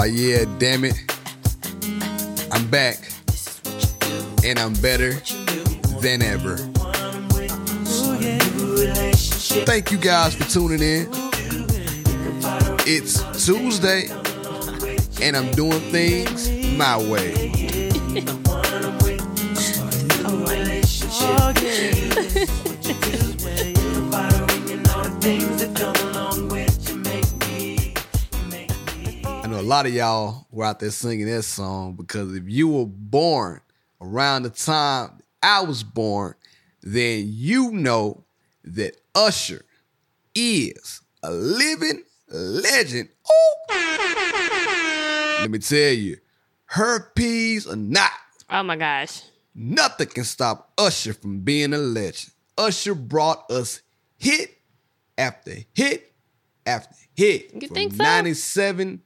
Oh yeah, damn it. I'm back. And I'm better than ever. Thank you guys for tuning in. It's Tuesday, and I'm doing things my way. Oh, I know lot of y'all were out there singing that song because if you were born around the time I was born, then you know that Usher is a living legend. Ooh. Let me tell you, herpes or not, Oh my gosh. nothing can stop Usher from being a legend. Usher brought us hit after hit after hit. You from think so? 97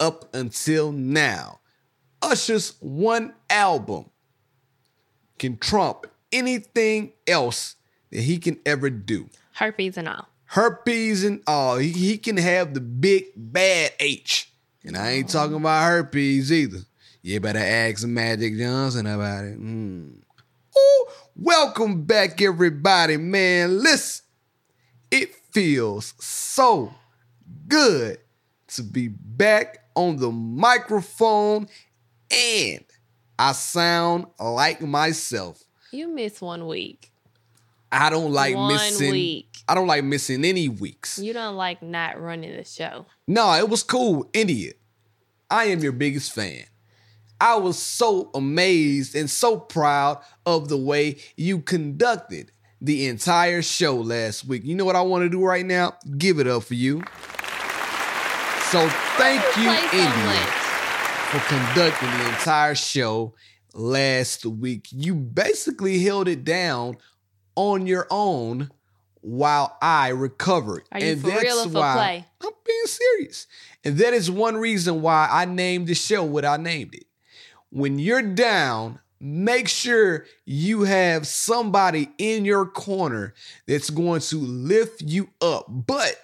up until now. Usher's one album can trump anything else that he can ever do. Herpes and all. Herpes and all. He, he can have the big bad H. And I ain't talking about herpes either. You better ask Magic Johnson about it. Mm. Ooh, welcome back, everybody, man. Listen, it feels so good to be back on the microphone and I sound like myself. You missed one week. I don't like One missing week. I don't like missing any weeks. You don't like not running the show. No, it was cool. India. I am your biggest fan. I was so amazed and so proud of the way you conducted the entire show last week. You know what I want to do right now? Give it up for you. So thank you, India, for conducting the entire show last week. You basically held it down on your own while I recovered. Are you for real or for play? I'm being serious. And that is one reason why I named the show what I named it. When you're down, make sure you have somebody in your corner that's going to lift you up. But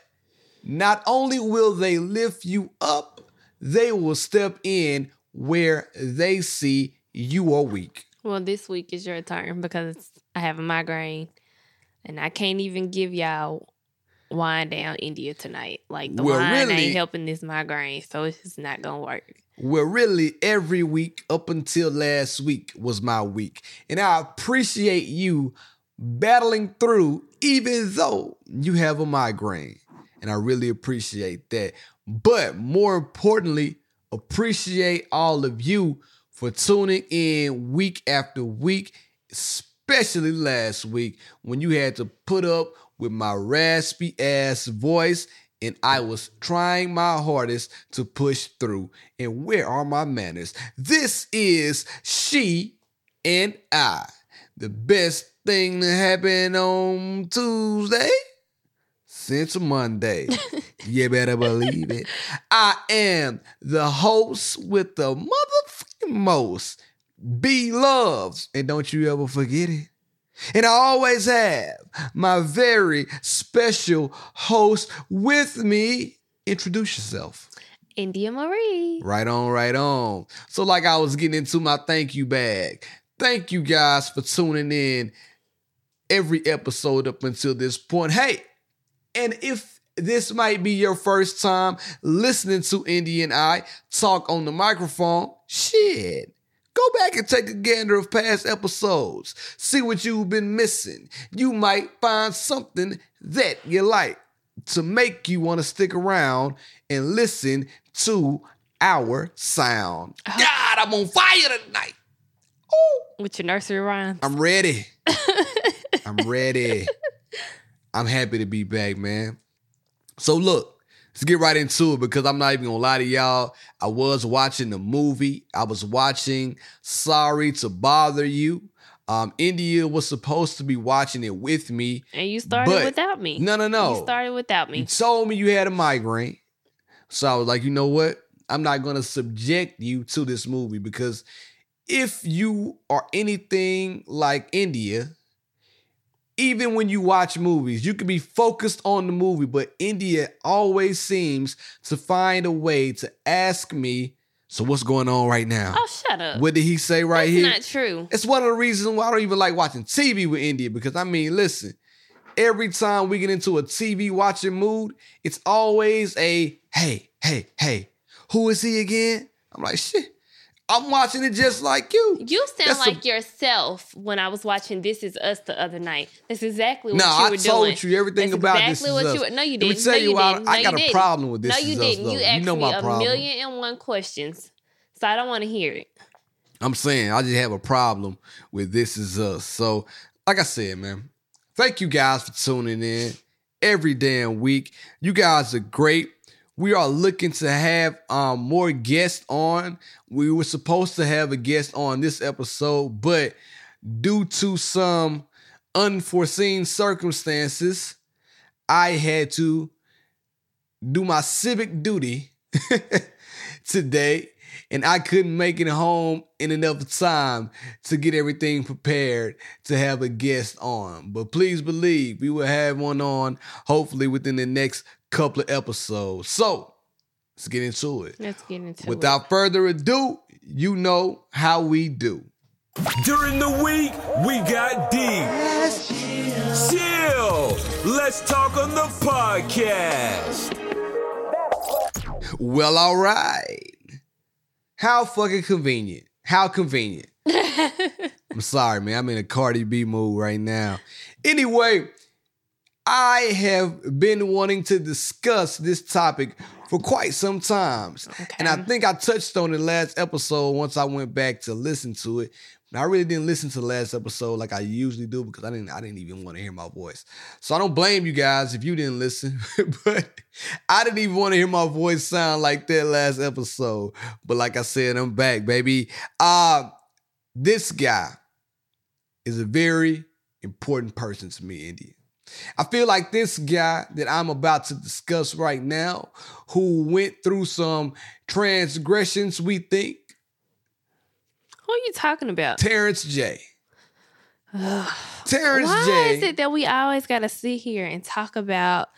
not only will they lift you up, they will step in where they see you are weak. Well, this week is your turn because I have a migraine and I can't even give y'all wine down India tonight. Like the Well, wine really- ain't helping this migraine, so it's just not gonna work. Well, really, every week up until last week was my week. And I appreciate you battling through, even though you have a migraine. And I really appreciate that. But more importantly, appreciate all of you for tuning in week after week, especially last week when you had to put up with my raspy ass voice and I was trying my hardest to push through. And where are my manners? This is She and I. The best thing to happen on Tuesday since Monday. you better believe it. I am the host with the motherfucking most. Be loves. And don't you ever forget it. And I always have my very special host with me. Introduce yourself. India Marie. Right on, right on. So, like I was getting into my thank you bag. Thank you guys for tuning in every episode up until this point. Hey, and if this might be your first time listening to Indy and I talk on the microphone, shit. Go back and take a gander of past episodes. See what you've been missing. You might find something that you like to make you want to stick around and listen to our sound. Oh. God, I'm on fire tonight. Ooh. With your nursery rhymes. I'm ready. I'm ready. I'm happy to be back, man. So look, let's get right into it because I'm not even gonna lie to y'all. I was watching the movie. I was watching Sorry to Bother You. Um, India was supposed to be watching it with me. and you started without me. No, no, no. You started without me. You told me you had a migraine. So I was like, you know what? I'm not to subject you to this movie because if you are anything like India, even when you watch movies, you can be focused on the movie, but India always seems to find a way to ask me, so what's going on right now? Oh, shut up. What did he say right That's here? not true. It's one of the reasons why I don't even like watching TV with India because I mean, listen, every time we get into a TV watching mood, it's always a hey, hey, hey, who is he again? I'm like, shit, I'm watching it just like you. You sound That's like a- yourself when I was watching This Is Us the other night. That's exactly what No, you I were told you everything That's about exactly This Is what Us. you were. No, you Let me didn't. tell no, you you why didn't. I no, got you a didn't. problem with This No, Is you Us, didn't. though. You You asked know me my a problem. million and one questions, so I don't want to hear it. I'm saying I just have a problem with This Is Us. So, like I said, man, thank you guys for tuning in every damn week. You guys are great. We are looking to have um, more guests on. We were supposed to have a guest on this episode, but due to some unforeseen circumstances, I had to do my civic duty today and I couldn't make it home in enough time to get everything prepared to have a guest on. But please believe we will have one on hopefully within the next couple of episodes. So let's get into it. Let's get into it. Without further ado, you know how we do. During the week, we got deep. Chill. Let's talk on the podcast. Well, all right. How fucking convenient. How convenient. I'm sorry, man. I'm in a Cardi B mood right now. Anyway, I have been wanting to discuss this topic for quite some times. And I think I touched on it last episode once I went back to listen to it. And I really didn't listen to the last episode like I usually do because I didn't I didn't even want to hear my voice. So I don't blame you guys if you didn't listen, but I didn't even want to hear my voice sound like that last episode. But like I said, I'm back, baby. Uh this guy is a very important person to me, India. I feel like this guy that I'm about to discuss right now, who went through some transgressions, we think, Who are you talking about? Terrence J. Terrence Why J. is it that we always got to sit here and talk about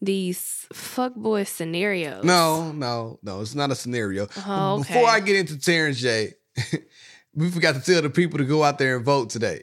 these fuckboy scenarios? No, no, no, it's not a scenario. Oh, Before. I get into Terrence J, we forgot to tell the people to go out there and vote today.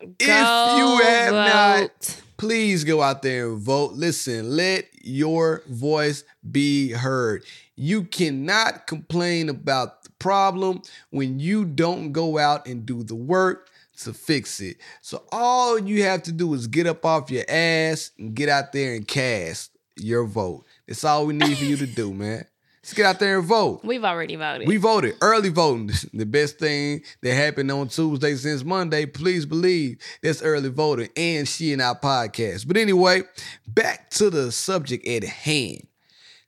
If you have not, please go out there and vote. Listen, let your voice be heard. You cannot complain about the problem when you don't go out and do the work to fix it. So all you have to do is get up off your ass and get out there and cast your vote. That's all we need for you to do, man. Let's get out there and vote. We've already voted. We voted early voting. The best thing that happened on Tuesday since Monday. Please believe that's early voting and she and our podcast. But anyway, back to the subject at hand.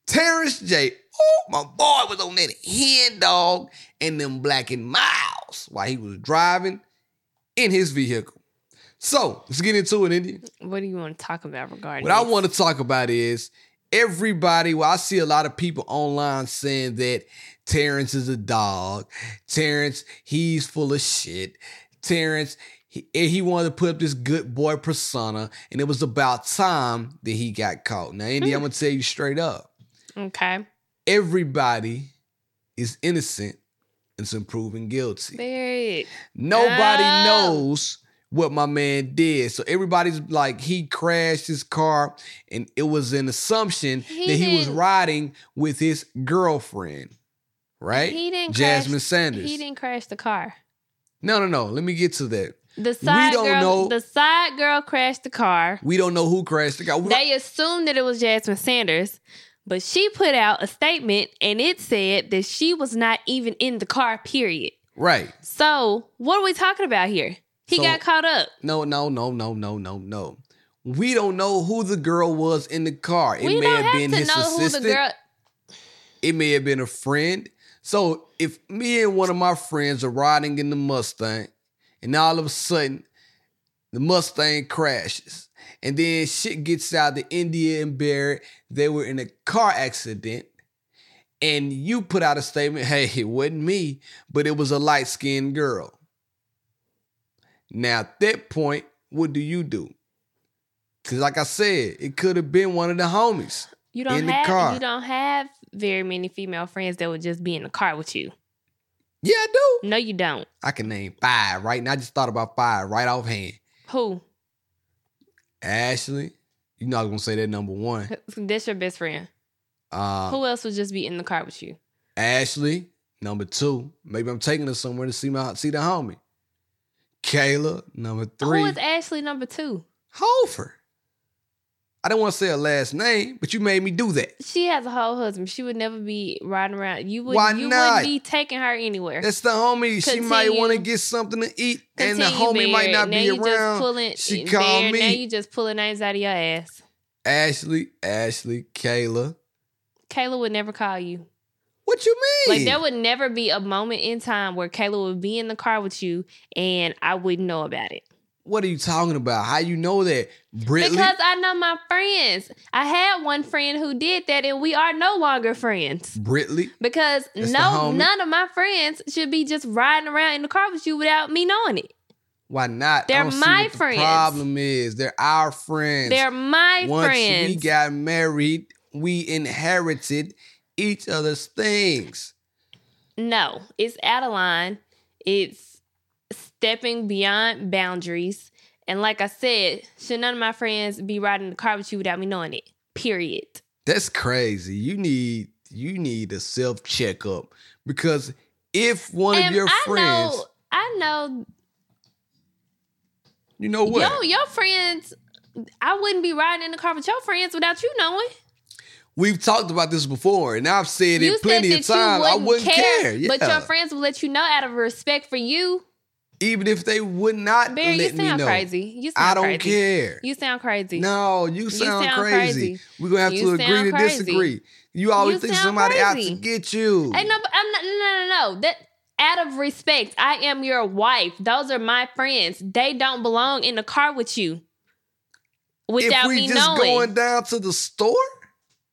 Terrence J. Oh, my boy was on that hen dog and them Black and Milds while he was driving in his vehicle. So let's get into it, India. what do you want to talk about regarding What I want to talk about is everybody. Well, I see a lot of people online saying that Terrence is a dog. Terrence, he's full of shit. Terrence, he, he wanted to put up this good boy persona, and it was about time that he got caught. Now, Indy, I'm hmm. gonna tell you straight up: Okay. everybody is innocent until proven guilty. Nobody Oh. knows what my man did. So everybody's like, he crashed his car, and it was an assumption He that he was riding with his girlfriend, right? He didn't Jasmine crash, Sanders. He didn't crash the car. No, no, no. Let me get to that. The side don't girl, know- the side girl crashed the car. We don't know who crashed the car. We- They assumed that it was Jasmine Sanders, but she put out a statement and it said that she was not even in the car. Period. right. So what are we talking about here? He So- got caught up. No, no, no, no, no, no, no. We don't know who the girl was in the car. It we may don't have have been to his know who assistant. the girl. It may have been a friend. So if me and one of my friends are riding in the Mustang, and all of a sudden the Mustang crashes, and then shit gets out to India and Barrett, they were in a car accident, and you put out a statement, hey, it wasn't me, but it was a light-skinned girl. Now at that point, what do you do? Cause like I said, it could have been one of the homies. You don't In the have car. you don't have very many female friends that would just be in the car with you. Yeah, I do. No, you don't. I can name five right now. I just thought about five right offhand. Who? Ashley, you know I was gonna say that number one. That's your best friend. Uh, Who else would just be in the car with you? Ashley, number two. Maybe I'm taking her somewhere to see my see the homie. Kayla, number three. Who is Ashley number two? Hofer. I don't want to say her last name, but you made me do that. She has a whole husband. She would never be riding around. You would Why you not? wouldn't be taking her anywhere. That's the homie. She might want to get something to eat, and the Continue, homie might not now be you Just around. pulling, She Barrett, called Now me. you just pulling names out of your ass. Ashley, Ashley, Kayla. Kayla would never call you. What you mean? Like there would never be a moment in time where Kayla would be in the car with you and I wouldn't know about it. what are you talking about? How you know that? Britley? Because I know my friends. I had one friend who did that and we are no longer friends. Britley. Because That's no none of my friends should be just riding around in the car with you without me knowing it. Why not? They're my the friends. problem is they're our friends. They're my Once friends. we got married, we inherited each other's things. No, it's out of line. It's stepping beyond boundaries. And like I said, should none of my friends be riding the car with you without me knowing it? Period. That's crazy. You need you need a self checkup because if one of your I friends, know, I know, you know what? yo, your friends. I wouldn't be riding in the car with your friends without you knowing. We've talked about this before, and I've said you it plenty said of times. I wouldn't, care. care, Yeah. but your friends will let you know out of respect for you. Even if they would not Barry, you let me sound know, crazy. You sound crazy. I don't crazy. care. You sound crazy. No, you sound, sound crazy. crazy. We're gonna have You to agree to crazy. disagree. You always You think somebody out to get you. Hey, no, but I'm not. No, no, no, no. That out of respect, I am your wife. Those are my friends. They don't belong in the car with you. Without me knowing. if we me just knowing. going down to the store,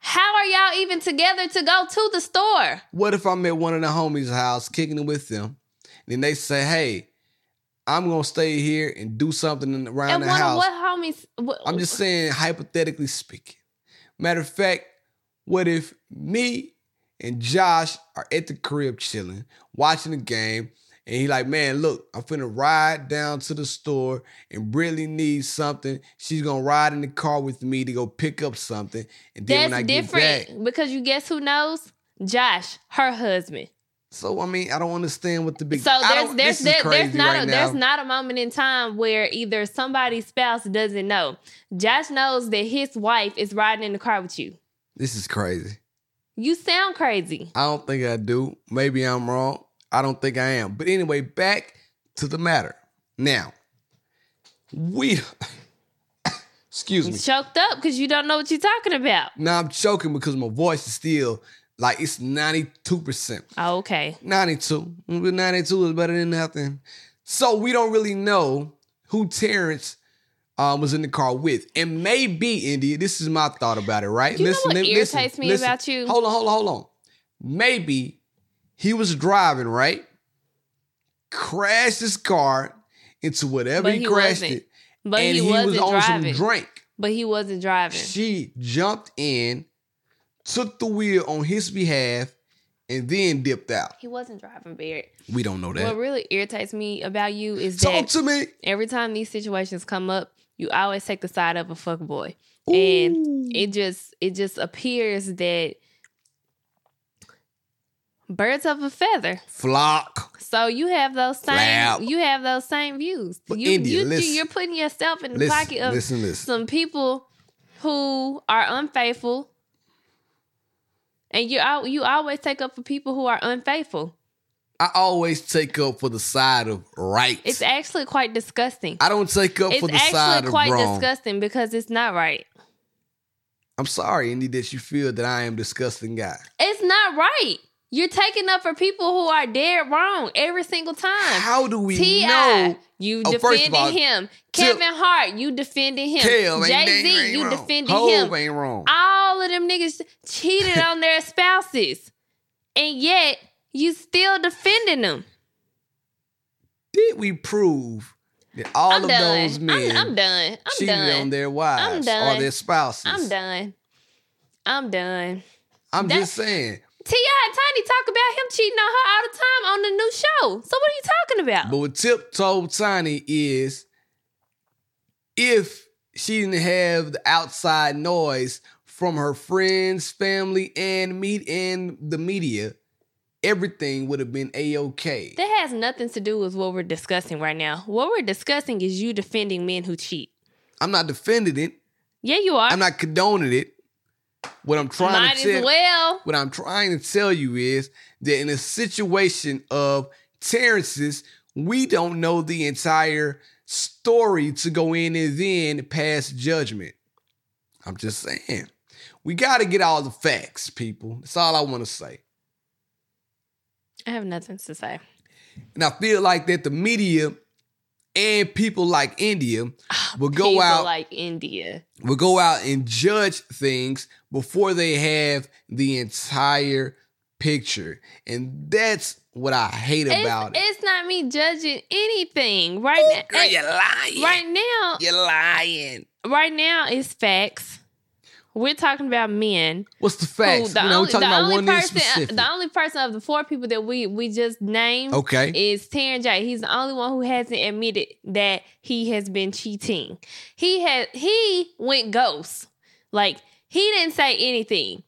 How are y'all even together to go to the store? what if I'm at one of the homies' house kicking it with them, and they say, "Hey, I'm gonna stay here and do something around and the one house." of what homies? What, I'm just saying, hypothetically speaking. Matter of fact, what if me and Josh are at the crib chilling, watching the game, and he like, man, look, I'm finna ride down to the store and Brittany needs something. She's gonna ride in the car with me to go pick up something. And then That's when I different get back, because you guess who knows? Josh, her husband. so I mean, I don't understand what the big. So there's there's there, there's not right a, now. there's not a moment in time where either somebody's spouse doesn't know. Josh knows that his wife is riding in the car with you. This is crazy. You sound crazy. I don't think I do. Maybe I'm wrong. I don't think I am. But anyway, back to the matter. Now, we excuse me. You choked up because you don't know what you're talking about. Now I'm choking because my voice is still like it's 92%. Oh, okay. 92. But 92 is better than nothing. So we don't really know who Terrence um, was in the car with. And maybe, India, this is my thought about it, right? You know what irritates me about you? Hold on, hold on, hold on. Maybe he was driving, right? Crashed his car into whatever he, he crashed wasn't. it. But and he, he, was on driving. some drink. but he wasn't driving. She jumped in, took the wheel on his behalf, and then dipped out. He wasn't driving, Barrett. We don't know that. What really irritates me about you is Talk that to me. every time these situations come up, you always take the side of a fuck boy. And it just it just appears that birds of a feather. flock. So you have those same Flap. you have those same views. But you India, you listen. you're putting yourself in the Listen, pocket of listen, listen. some people who are unfaithful. And you you always take up for people who are unfaithful. I always take up for the side of right. It's actually quite disgusting. I don't take up It's for the side actually of quite wrong. disgusting because it's not right. I'm sorry, Indy, that you feel that I am disgusting guy. It's not right. You're taking up for people who are dead wrong every single time. How do we T.I., know? you Oh, defending all, him. Kevin Hart, you defending him. Jay Z, you wrong. defending him. ain't wrong. All of them niggas cheated on their spouses, and yet you still defending them. Did we prove that all I'm of done. those men I'm, I'm done. I'm cheated done. on their wives or their spouses. I'm done. I'm done. I'm That- just saying. T.I. and Tiny talk about him cheating on her all the time on the new show. So what are you talking about? But what Tip told Tiny is if she didn't have the outside noise from her friends, family, and meet and the media, everything would have been a-okay. that has nothing to do with what we're discussing right now. What we're discussing is you defending men who cheat. I'm not defending it. Yeah, you are. I'm not condoning it. What I'm trying Might to tell well. what I'm trying to tell you is that in a situation of Terrence's, we don't know the entire story to go in and then pass judgment. I'm just saying. We got to get all the facts, people. That's all I want to say. I have nothing to say. And I feel like that the media and people like India ah, will go People out like India. will go out and judge things before they have the entire picture. And that's what I hate It's, about it. it's not me judging anything right now. Girl, you're eh, lying. Right now, You're lying. right now it's facts. We're talking about men. What's the facts? the you know, only, we're talking the about only person, uh, the only person of the four people that we we just named okay. is Terrence J. He's the only one who hasn't admitted that he has been cheating. He had he went ghost. Like he didn't say anything.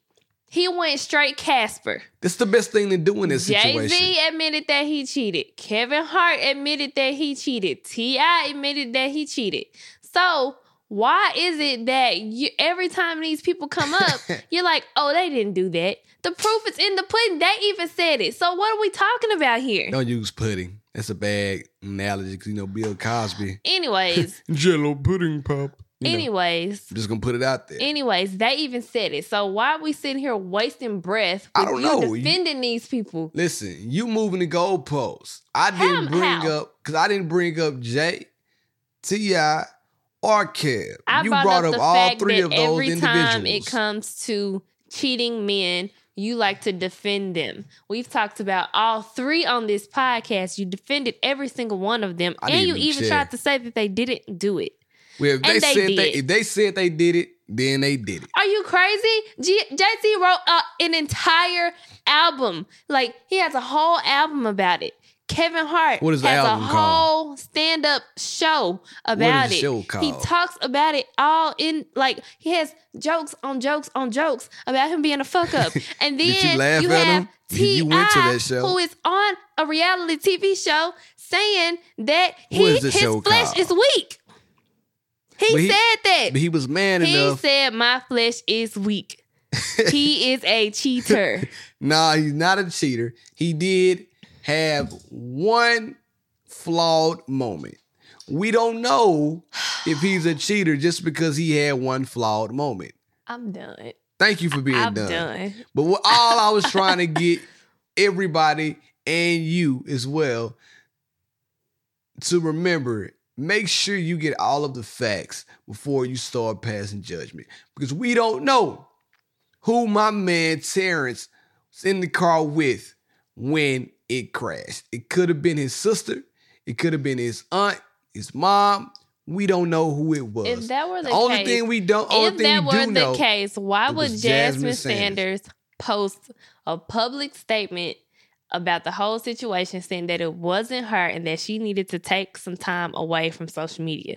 He went straight Casper. That's the best thing to do in this Jay situation. Z admitted that he cheated. Kevin Hart admitted that he cheated. T.I. admitted that he cheated. So why is it that you every time these people come up, you're like, oh, they didn't do that. The proof is in the pudding. They even said it. So what are we talking about here? Don't use pudding. That's a bad analogy because, you know, Bill Cosby. Anyways, Jello pudding pop. You know, anyways, I'm just going to put it out there. anyways, they even said it. So why are we sitting here wasting breath? I don't you know. You- Defending these people. Listen, you moving the goalposts. I didn't How- bring how? up because I didn't bring up Jay, T.I., or Kev. I you brought, brought up, up the all fact three that of those every individuals. time it comes to cheating men, you like to defend them. We've talked about all three on this podcast. You defended every single one of them, I and you even tried to say that they didn't do it. well, if they, and they said they did. if they said they did it, then they did it. Are you crazy? G- Jay-Z wrote uh, an entire album. Like he has a whole album about it. Kevin Hart What is the has a called? whole stand-up show about the it. show He talks about it all in like he has jokes on jokes on jokes about him being a fuck up. And then you laugh at have him? You- to T.I., who is on a reality TV show saying that he his flesh called? is weak. He, he- said that. But he was man He enough. said my flesh is weak. he is a cheater. nah, he's not a cheater. He did have one flawed moment. We don't know if he's a cheater just because he had one flawed moment. I'm done. Thank you for being I'm done. done. But what all I was trying to get everybody and you as well to remember, make sure you get all of the facts before you start passing judgment. Because we don't know who my man Terrence was in the car with when it crashed. It could have been his sister, it could have been his aunt, his mom. We don't know who it was. If that were the, the only thing we don't, if that we were the know, case, why would Jasmine, Jasmine Sanders. Sanders. post a public statement about the whole situation, saying that it wasn't her and that she needed to take some time away from social media?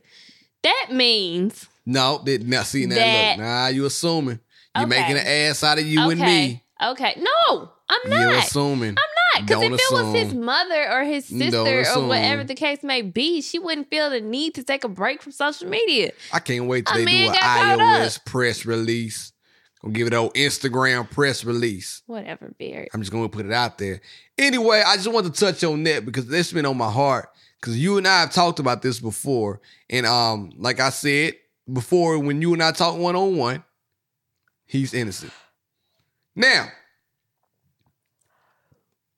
That means No, did not see that. That- Look, nah, you assuming. You're Okay. making an ass out of you okay, and me. Okay, no, I'm not. You're assuming. I'm not because Don't if it was his mother or his sister or whatever the case may be, she wouldn't feel the need to take a break from social media. I can't wait till A they do an got caught up. iOS press release. Gonna give it an old Instagram press release. Whatever, Barry. I'm just gonna put it out there. Anyway, I just want to touch on that because this been on my heart. Because you and I have talked about this before, and um, like I said before, when you and I talk one on one, he's innocent. Now,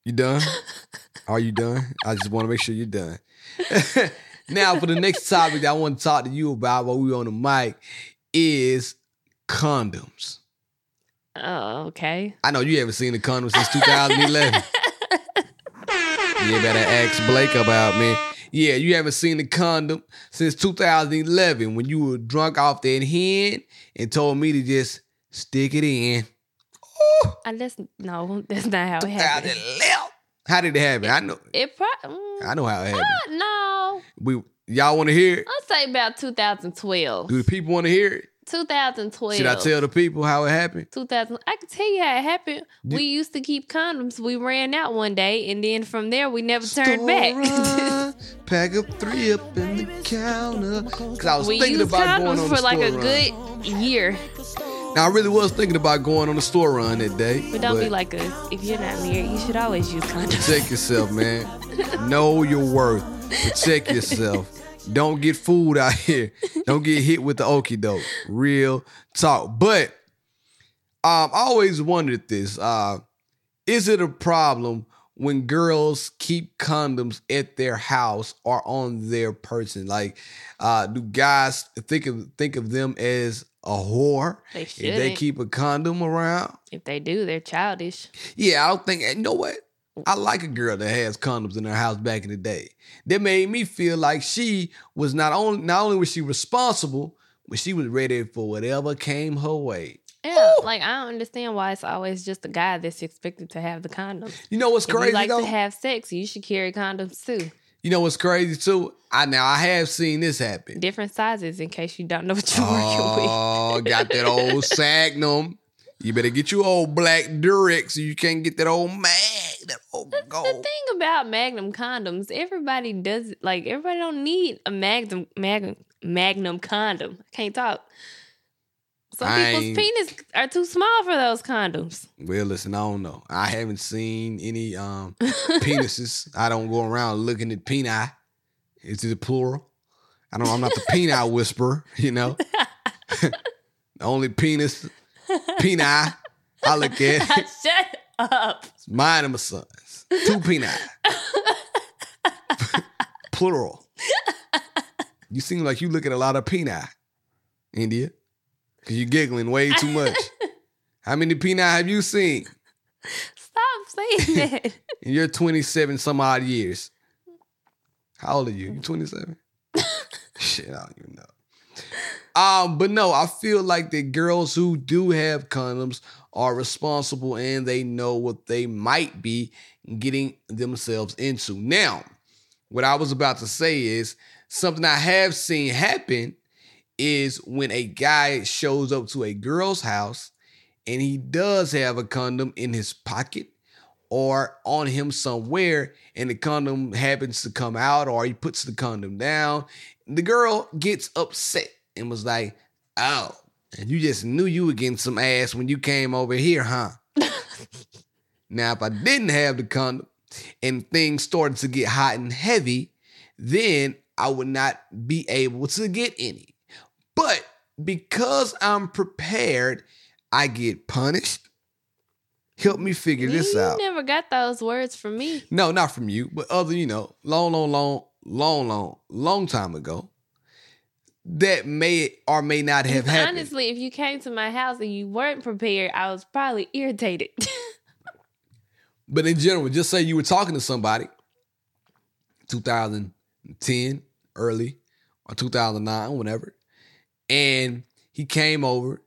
you done? Are you done? I just want to make sure you're done. now, for the next topic that I want to talk to you about while we're on the mic is condoms. Oh, okay. I know you haven't seen the condom since 2011. you better ask Blake about me. Yeah, you haven't seen the condom since 2011 when you were drunk off that hen and told me to just stick it in. I that's no, that's not how it happened. 2011. How did it happen? I know. It probably mm, I know how it happened. no. We y'all want to hear it? I'll say about 2012. Do the people want to hear it? 2012. Should I tell the people how it happened? 2000. I can tell you how it happened. we used to keep condoms. We ran out one day, and then from there we never turned back. Run, pack up three up in the counter. Cause I was we thinking used about going condoms on for like a run. good year. Now I really was thinking about going on a store run that day. But don't be like us. If you're not married, you should always use condoms. Protect yourself, man. know your worth. Protect yourself. Don't get fooled out here. Don't get hit with the okie doke. Real talk. But um, I always wondered this. Uh, is it a problem when girls keep condoms at their house or on their person? Like, uh, do guys think of think of them as a whore They should. if they keep a condom around? If they do, they're childish. Yeah, I don't think. You know what? I like a girl that has condoms in her house back in the day. That made me feel like she was not only not only was she responsible, but she was ready for whatever came her way. Yeah, like I don't understand why it's always just the guy that's expected to have the condoms. You know what's If crazy you like though? to have sex, you should carry condoms too. You know what's crazy too? I now I have seen this happen. Different sizes in case you don't know what you're working oh, with. Oh, got that old Sagnum. You better get you old black Durex so you can't get that old mag, that old The gold. thing about Magnum condoms, everybody does it. Like everybody don't need a Magnum Magnum Magnum condom. I can't talk. Some I people's penis are too small for those condoms. Well, listen, I don't know. I haven't seen any um penises. I don't go around looking at peni. Is it a plural? I don't. I'm not the peni whisperer. You know, the only penis, peni. I look at Shut up. it's mine and my sons. Two peni. plural. You seem like you look at a lot of peni, India, because you're giggling way too much. How many peni have you seen? Stop saying that. in your 27 some odd years. How old are you? You 27? Shit, I don't even know. Um, but no, I feel like the girls who do have condoms are responsible and they know what they might be getting themselves into. Now, what I was about to say is something I have seen happen is when a guy shows up to a girl's house and he does have a condom in his pocket or on him somewhere and the condom happens to come out or he puts the condom down, the girl gets upset and was like, Oh, and you just knew you were getting some ass when you came over here, huh? now, if I didn't have the condom and things started to get hot and heavy, then I would not be able to get any. But because I'm prepared, I get punished. Help me figure this out. you never got those words from me. No, not from you, but other, you know, long, long, long, long, long, long time ago. That may or may not have happened. Honestly, if you came to my house and you weren't prepared, I was probably irritated. But in general, just say you were talking to somebody, 2010, early, or 2009, whatever, and he came over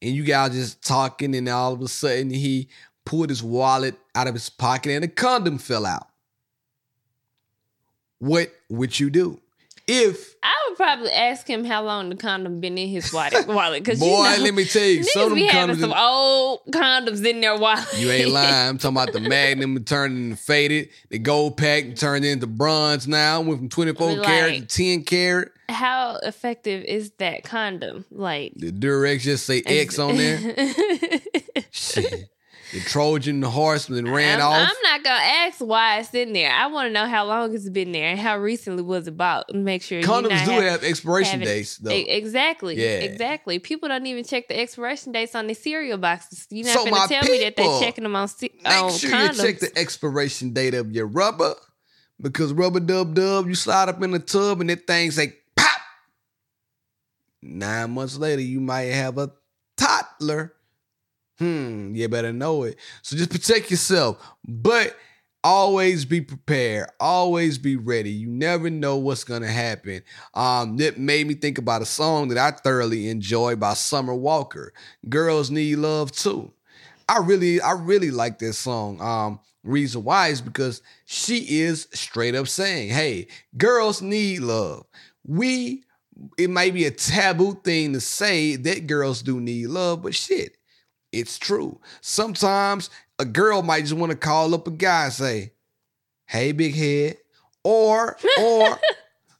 and you guys just talking, and all of a sudden he pulled his wallet out of his pocket and a condom fell out. What would you do? If I would probably ask him how long the condom been in his wallet. Wallet, because boy, you know, let me tell you, some niggas be having some old condoms in their wallet. You ain't lying. I'm talking about the Magnum turned into faded, the gold pack turned into bronze now. Went from 24 Like- karat to 10 karat. how effective is that condom? Like The Durex just say X on there. Shit. The Trojan horseman ran I'm, off. I'm not gonna ask why it's in there. I want to know how long it's been there and how recently was it bought. Make sure Condoms do have- have expiration dates though. Exactly. Yeah. Exactly. People don't even check the expiration dates on the cereal boxes. You're not So gonna tell me that they're checking them on, Make on sure condoms. you check the expiration date of your rubber because rubber dub dub, you slide up in the tub and that thing say pop. Nine months later, you might have a toddler. Hmm, you better know it. So just protect yourself. But always be prepared. Always be ready. You never know what's gonna happen. Um that made me think about a song that i thoroughly enjoy by summer walker girls need love too. I really i really like this song. Um reason why is because she is straight up saying hey girls need love. We it might be a taboo thing to say that girls do need love but shit it's true sometimes a girl might just want to call up a guy and say, "Hey, big head," or or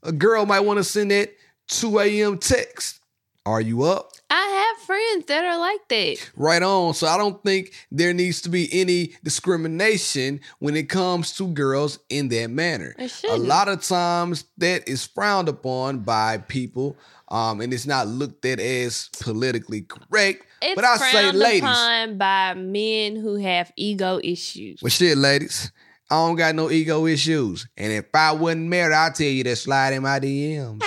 a girl might want to send that 2 a.m. text. Are you up? I have friends that are like that. Right on. So I don't think there needs to be any discrimination when it comes to girls in that manner. A lot of times that is frowned upon by people, um, and it's not looked at as politically correct. It's but I say, ladies, upon by men who have ego issues. Well, shit, ladies. I don't got no ego issues. And if I wasn't married, I'll tell you to slide in my DMs.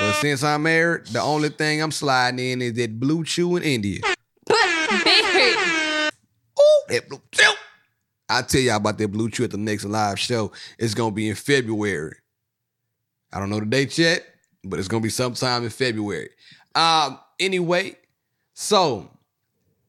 But since I'm married, the only thing I'm sliding in is that BlueChew in India. But Barrett, Ooh, that BlueChew. I'll tell y'all about that BlueChew at the next live show. It's gonna be in February. I don't know the date yet, but it's gonna be sometime in February. Um, anyway, so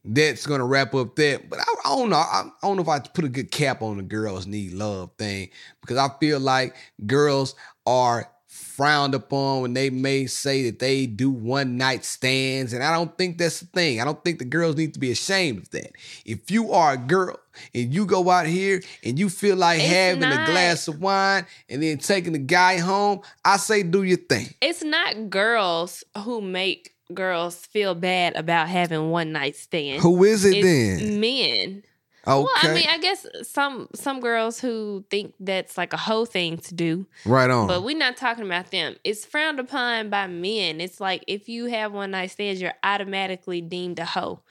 that's gonna wrap up that. But I, I don't know. I, I don't know if I put a good cap on the girls need love thing because I feel like girls are frowned upon when they may say that they do one night stands, and I don't think that's the thing. I don't think the girls need to be ashamed of that. If you are a girl and you go out here and you feel like It's having a glass of wine and then taking the guy home, I say do your thing. it's not girls who make girls feel bad about having one night stand. Who is it it's then? men. Okay, Well, I mean, I guess some some girls who think that's like a whole thing to do, right on. but we're not talking about them. It's frowned upon by men. It's like if you have one night stands, you're automatically deemed a hoe.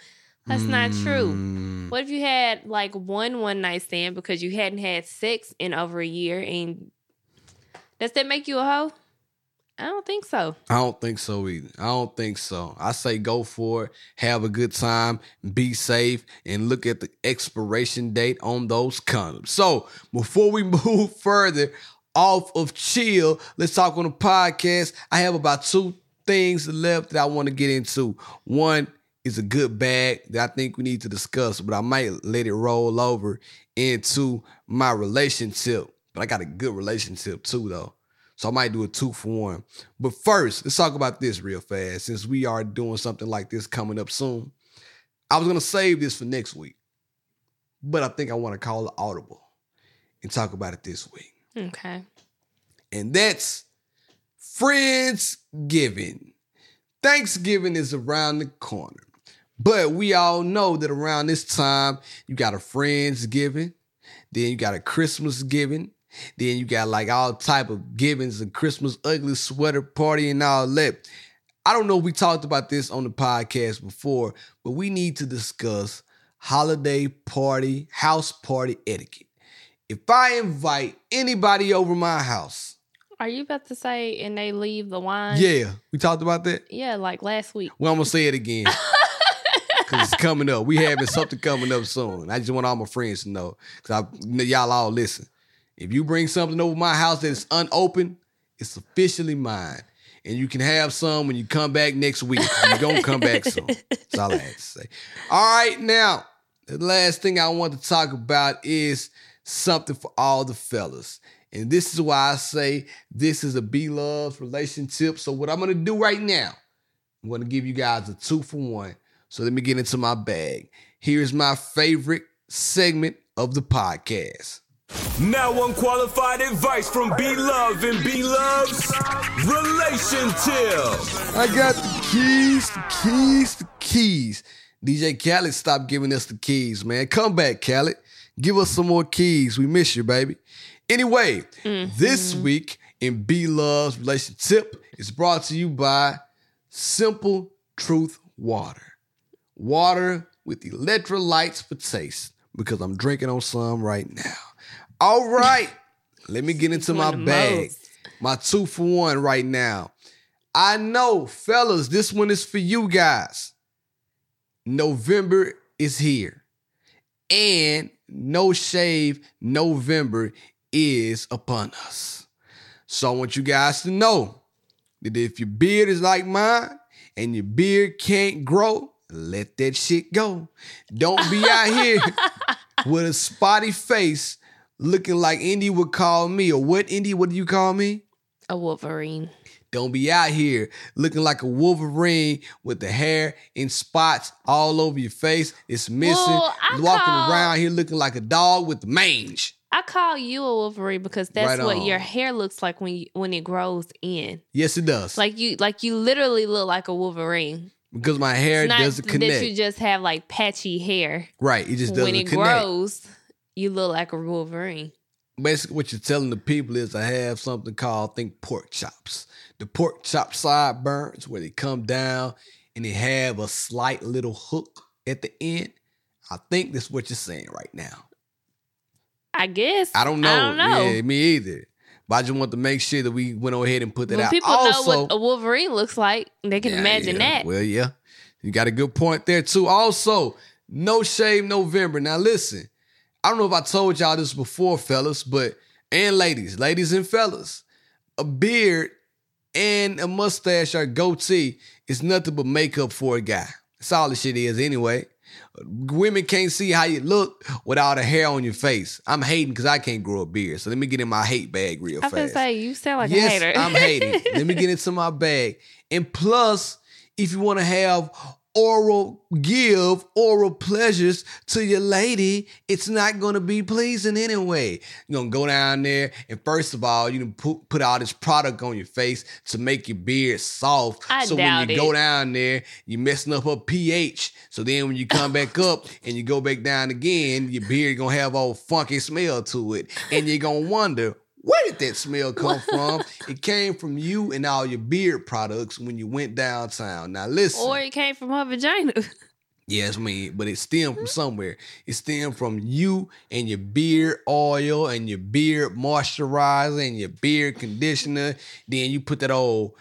That's not true. Mm, What if you had like one one night stand because you hadn't had sex in over a year, and does that make you a hoe? I don't think so. I don't think so either. I don't think so. I say go for it, have a good time, be safe, and look at the expiration date on those condoms. So before we move further off of chill, let's talk on the podcast. I have about two things left that I want to get into. One is a good bag that I think we need to discuss, but I might let it roll over into my relationship. But I got a good relationship too, though. So I might do a two for one. But first, let's talk about this real fast since we are doing something like this coming up soon. I was gonna save this for next week, but I think I want to call it audible and talk about it this week. Okay. And that's Friendsgiving. Thanksgiving is around the corner. But we all know that around this time, you got a Friendsgiving, then you got a Christmas giving, then you got like all type of givings, and Christmas ugly sweater party and all that. I don't know we talked about this on the podcast before, but we need to discuss holiday party, house party etiquette. If I invite anybody over my house, Are you about to say and they leave the wine? yeah, we talked about that. Yeah, like last week. Well, I'm gonna say it again because it's coming up. We having something coming up soon. I just want all my friends to know because I y'all all listen. If you bring something over my house that is unopened, it's officially mine, and you can have some when you come back next week. You're gonna come back soon. That's all I had to say. All right, now the last thing I want to talk about is something for all the fellas. And this is why I say this is a be love relationship. So what I'm gonna do right now, I'm gonna give you guys a two for one. So let me get into my bag. Here's my favorite segment of the podcast. Now unqualified advice from B Love and B Love's Relation Tip. I got the keys, the keys, the keys. DJ Khaled, stop giving us the keys, man. Come back, Khaled. Give us some more keys. We miss you, baby. Anyway, this mm-hmm. week in B Love's relationship is brought to you by Simple Truth Water. Water with electrolytes for taste because I'm drinking on some right now. All right, let me get into my bag. most. My two for one right now. I know, fellas, this one is for you guys. November is here. And No Shave November is upon us. So I want you guys to know that if your beard is like mine and your beard can't grow, let that shit go. Don't be out here with a spotty face looking like Indy would call me. Or what, Indy? What do you call me? A Wolverine. Don't be out here looking like a Wolverine with the hair in spots all over your face. It's missing. Well, Walking call- around here looking like a dog with mange. I call you a Wolverine because that's Right what on. your hair looks like when you, when it grows in. Yes, it does. Like you like you literally look like a Wolverine. because my hair doesn't that connect. you just have like patchy hair. right. It just doesn't When it connect. grows, you look like a Wolverine. Basically, what you're telling the people is I have something called think pork chops. The pork chop sideburns where they come down and they have a slight little hook at the end. I think that's what you're saying right now. I guess. I don't know. I don't know. Yeah, me either. But I just want to make sure that we went ahead and put that when out. people also, know what a Wolverine looks like, they can Yeah, imagine yeah. that. Well, yeah. You got a good point there, too. Also, no shave November. Now, listen, I don't know if I told y'all this before, fellas, but, and ladies, ladies and fellas, a beard and a mustache or goatee is nothing but makeup for a guy. That's all the shit is, anyway. Women can't see how you look without a hair on your face. I'm hating because I can't grow a beard. So let me get in my hate bag real I was gonna fast. say you sound like yes, a hater. I'm hating. Let me get into my bag. And plus, if you want to have oral give oral pleasures to your lady, it's not gonna be pleasing anyway. You're gonna go down there and first of all, you put, put all this product on your face to make your beard soft. I so when you go down there, you're messing up her pH. So then when you come back up and you go back down again, your beard gonna have all funky smell to it. And you're gonna wonder, where did that smell come from? It came from you and all your beard products when you went downtown. Now listen. or it came from her vagina. Yes, I mean, but it stemmed from somewhere. It stemmed from you and your beard oil and your beard moisturizer and your beard conditioner. Then you put that old,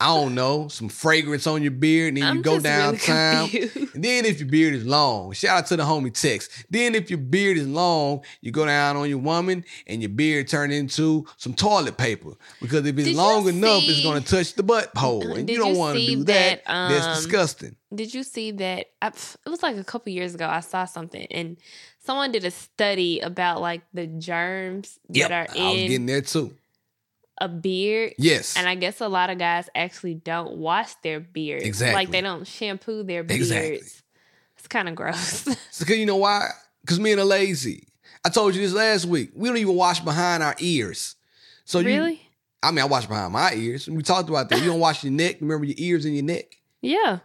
I don't know, some fragrance on your beard. And then you I'm go just really downtown. confused. and then if your beard is long, shout out to the homie Tex. Then if your beard is long, you go down on your woman and your beard turn into some toilet paper. Because if it's Did long enough, it's gonna touch the butt hole. And you don't you want to do that. that, That's um, disgusting. Did you see that? I, it was like a couple years ago. I saw something, and someone did a study about like the germs Yep. that are in? I was getting there too. A beard. Yes. And I guess a lot of guys actually don't wash their beards. Exactly. Like they don't shampoo their beards. Exactly. It's kind of gross. So, cause you know why? Because men are lazy. I told you this last week. We don't even wash behind our ears. So you, really? I mean, I wash behind my ears. We talked about that. You don't wash your neck. Remember your ears and your neck. Yeah.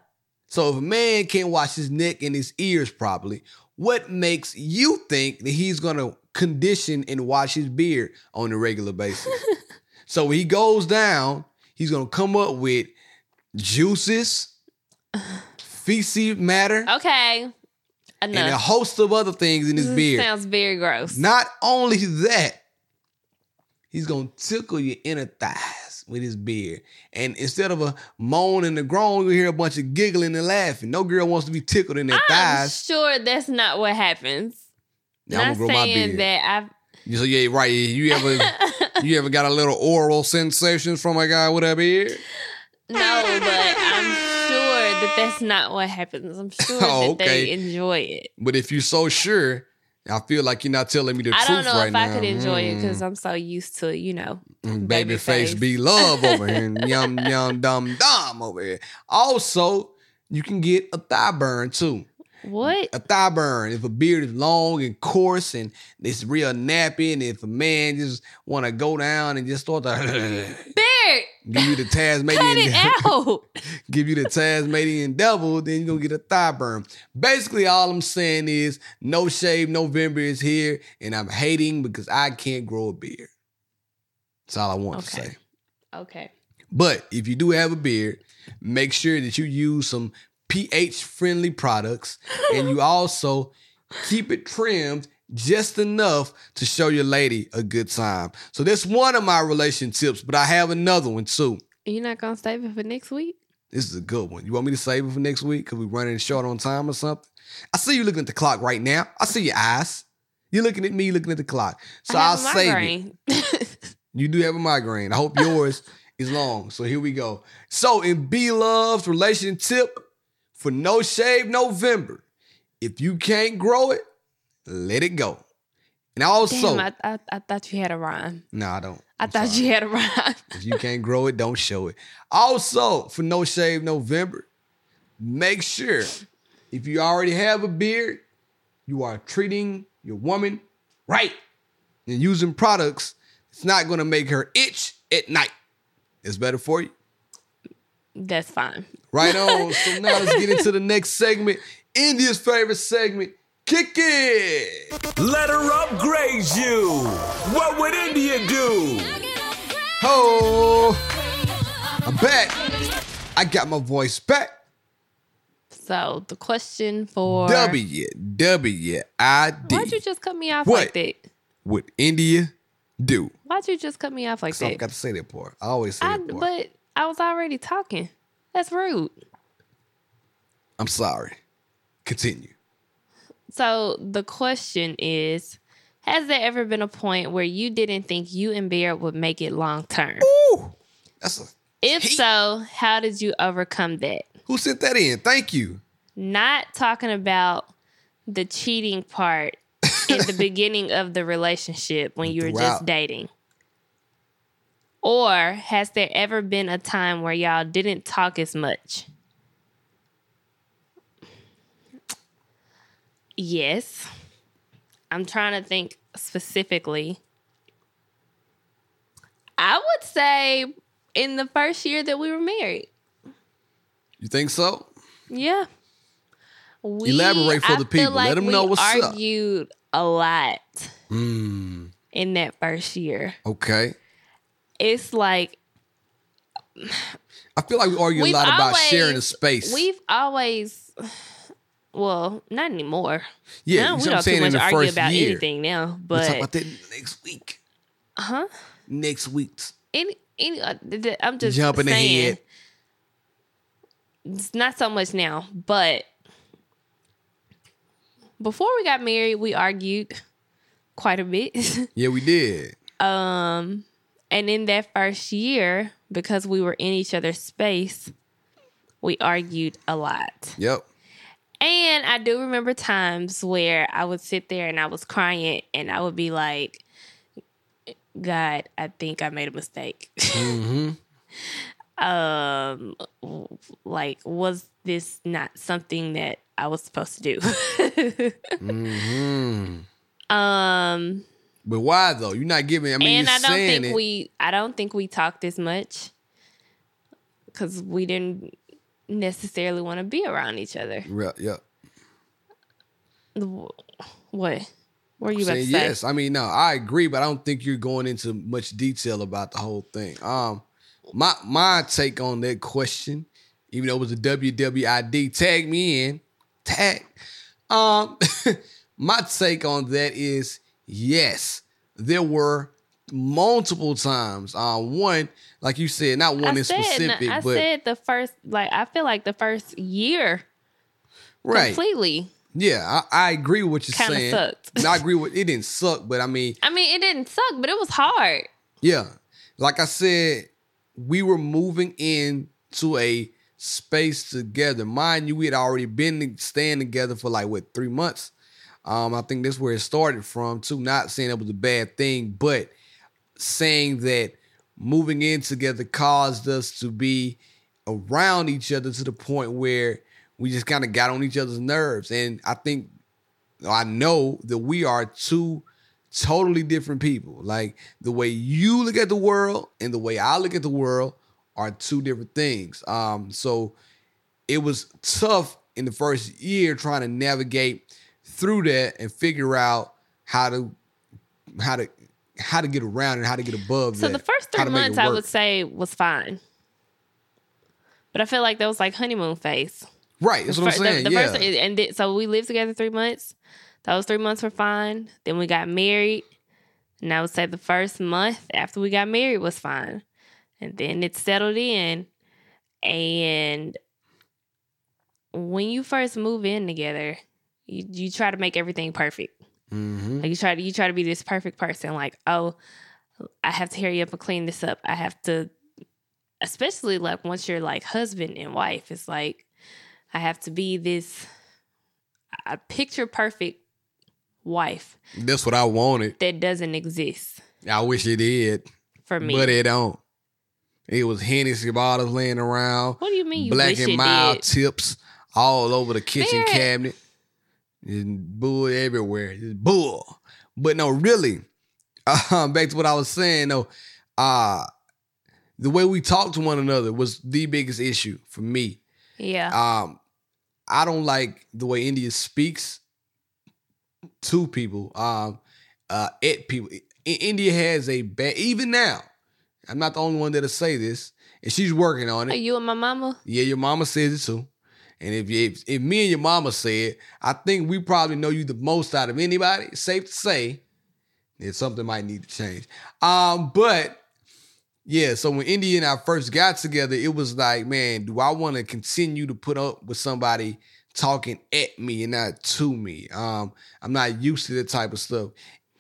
So if a man can't wash his neck and his ears properly, what makes you think that he's gonna condition and wash his beard on a regular basis? so when he goes down, he's gonna come up with juices, feces matter, Okay. and a host of other things in his This beard. Sounds very gross. Not only that, he's gonna tickle your inner thighs with his beard. And instead of a moan and a groan, you hear a bunch of giggling and laughing. No girl wants to be tickled in their I'm thighs. sure that's not what happens. Now I'm gonna grow my beard. that You So yeah, right. You ever you ever got a little oral sensations from a guy with a beard? No, but I'm sure that that's not what happens. I'm sure Oh, that they okay. enjoy it. But if you're so sure, I feel like you're not telling me the I truth don't know right if now. I could enjoy it because Mm. I'm so used to, you know. Mm, Baby baby face face. be love over here. Yum yum dum dum over here. Also, you can get a thigh burn too. What? A thigh burn. If a beard is long and coarse and it's real nappy, and if a man just want to go down and just start to Beard! give you the Tasmanian, Cut it out! give you the Tasmanian devil, then you're gonna get a thigh burn. Basically, all I'm saying is no shave November is here, and I'm hating because I can't grow a beard. That's all I want to say. Okay. But if you do have a beard, make sure that you use some pH friendly products and you also keep it trimmed just enough to show your lady a good time. So that's one of my relation tips, but I have another one too. You're not going to save it for next week? This is a good one. You want me to save it for next week because we're running short on time or something? I see you looking at the clock right now. I see your eyes. You're looking at me, looking at the clock. So I'll save it. You do have a migraine. I hope yours is long. So here we go. So in B Love's relation tip for No Shave November, if you can't grow it, let it go. And also, Damn, I, I, I thought you had a rhyme. no, I don't. I I'm thought sorry. you had a rhyme. If you can't grow it, don't show it. Also, for No Shave November, make sure if you already have a beard, you are treating your woman right and using products. It's not going to make her itch at night. It's better for you. That's fine. Right on. so now let's get into the next segment. India's favorite segment. Kick it. Let her upgrade you. What would India do? Ho. I'm back. I got my voice back. So the question for W W I D. Why'd you just cut me off What? like that? What India do? Why'd you just cut me off like So I that? got to say that part. I always say I, that part. but I was already talking. That's rude. I'm sorry. Continue. So the question is Has there ever been a point where you didn't think you and Bear would make it long term? Ooh, that's a. If heat. so, how did you overcome that? Who sent that in? Thank you. Not talking about the cheating part in the beginning of the relationship when you were Throughout. just dating. Or has there ever been a time where y'all didn't talk as much? Yes. I'm trying to think specifically. I would say in the first year that we were married. You think so? Yeah. We, Elaborate for I the feel Let them know what's up. argued a lot Hmm. in that first year. Okay. It's like I feel like we argue a lot about always- sharing the space. we've always, well, not anymore. yeah, now we don't too in much the argue first about year. anything now. We'll talk But about that next week. huh? Next week. Any, any, uh, I'm just Jumping saying, ahead. It's not so much now, but before we got married, we argued quite a bit. Yeah, we did. Um, and in that first year, because we were in each other's space, we argued a lot. Yep. And I do remember times where I would sit there and I was crying and I would be like, God, I think I made a mistake. Mm-hmm. um, like, was this not something that I was supposed to do? Mm-hmm. um, But why though? You're not giving. I mean, and I don't think it. we I don't think we talked as much because we didn't necessarily want to be around each other. Yeah, yeah. What? What were you about to say? yes. I mean, no, I agree, but I don't think you're going into much detail about the whole thing. Um, my my take on that question, even though it was a WWID, tag me in, tag. Um, my take on that is yes, there were multiple times. Uh, one, like you said, not one I in said, specific, I but said the first, like I feel like the first year right, completely. yeah, I, I agree with what you're Kinda saying. sucked. I agree with it didn't suck, but I mean, I mean, it didn't suck, but it was hard. Yeah. Like I said, we were moving into a space together. Mind you, we had already been staying together for like what three months. Um, I think that's where it started from too. Not saying it was a bad thing, but saying that moving in together caused us to be around each other to the point where we just kind of got on each other's nerves. And I think I know that we are two totally different people. Like the way you look at the world and the way I look at the world are two different things. Um, so it was tough in the first year trying to navigate through that and figure out how to how to how to get around and how to get above So that. the first three to make it months, I would say, was fine. But I feel like that was like honeymoon phase. right. That's what I'm Fir- the- saying. the yeah. first- and th- so we lived together three months. Those three months were fine. Then we got married. And I would say the first month after we got married was fine. And then it settled in. And when you first move in together, you, you try to make everything perfect. Mm-hmm. Like you try to you try to be this perfect person. Like oh, I have to hurry up and clean this up. I have to, especially like once you're like husband and wife. It's like I have to be this a picture perfect wife That's what I wanted. that doesn't exist I wish it did, for me. but it don't. It was Hennessy bottles laying around, what do you mean you black and it mild did? tips all over the kitchen cabinet. And bull everywhere. Just bull. But no, really, um, back to what I was saying though, uh, the way we talk to one another was the biggest issue for me. Yeah. Um, I don't like the way India speaks to people, um, uh, at people. India has a bad, even now, I'm not the only one that'll say this, and she's working on it. Are it. you and my mama? Yeah, your mama says it too. And if, if if me and your mama say it, I think we probably know you the most out of anybody. Safe to say that something might need to change. Um, but yeah, so when India and I first got together, it was like, man, do I want to continue to put up with somebody talking at me and not to me? Um, I'm not used to that type of stuff.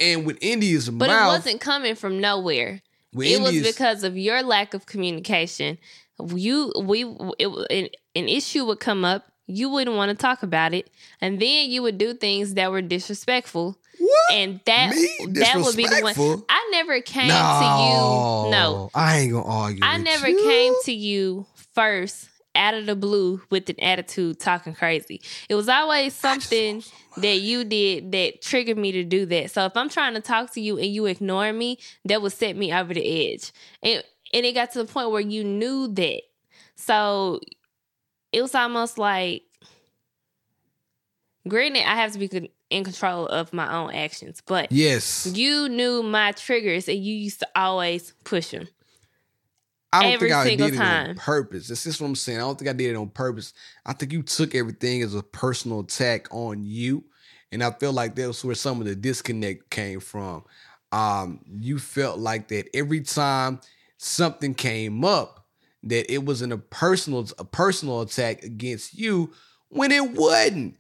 And with India's But mouth, it wasn't coming from nowhere. it was because of your lack of communication. You we it, an, issue would come up. You wouldn't want to talk about it, and then you would do things that were disrespectful. what? And that Me? that would be the one. I never came to you. No, I ain't gonna argue. I never you. came to you first out of the blue with an attitude talking crazy. It was always something that you did that triggered me to do that. So if I'm trying to talk to you and you ignore me, that would set me over the edge. And and it got to the point where you knew that. So it was almost like granted I have to be in control of my own actions, but Yes, you knew my triggers and you used to always push them. I don't every think I did it on purpose. That's just what I'm saying. I don't think I did it on purpose. I think you took everything as a personal attack on you, and I feel like that's where some of the disconnect came from. Um, you felt like that every time something came up, that it was in a personal a personal attack against you when it wasn't.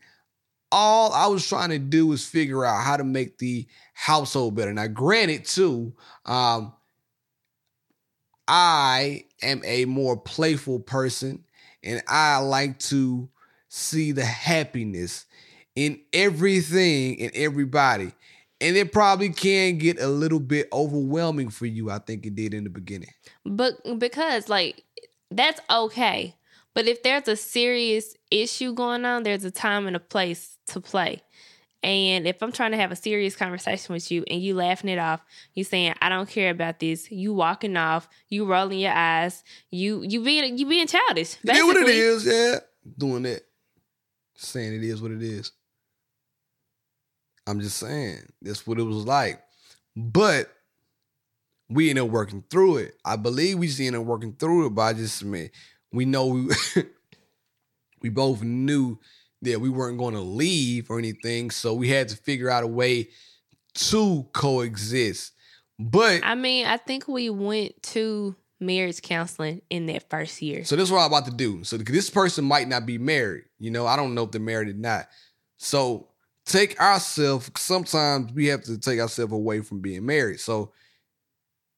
All I was trying to do was figure out how to make the household better. Now, granted, too, um, I am a more playful person and I like to see the happiness in everything and everybody. And it probably can get a little bit overwhelming for you. I think it did in the beginning. But because like that's okay. But if there's a serious issue going on, there's a time and a place to play. And if I'm trying to have a serious conversation with you and you laughing it off, you saying, I don't care about this, you walking off, you rolling your eyes, you you being you being childish. It is what it is, yeah. Doing that. Saying it is what it is. I'm just saying that's what it was like. But we ended up working through it. I believe we just ended up working through it, but I just mean we know we we both knew that we weren't going to leave or anything, so we had to figure out a way to coexist. But I mean, I think we went to marriage counseling in that first year. So this is what I'm about to do. So this person might not be married. You know, I don't know if they're married or not. So take ourselves. Sometimes we have to take ourselves away from being married. So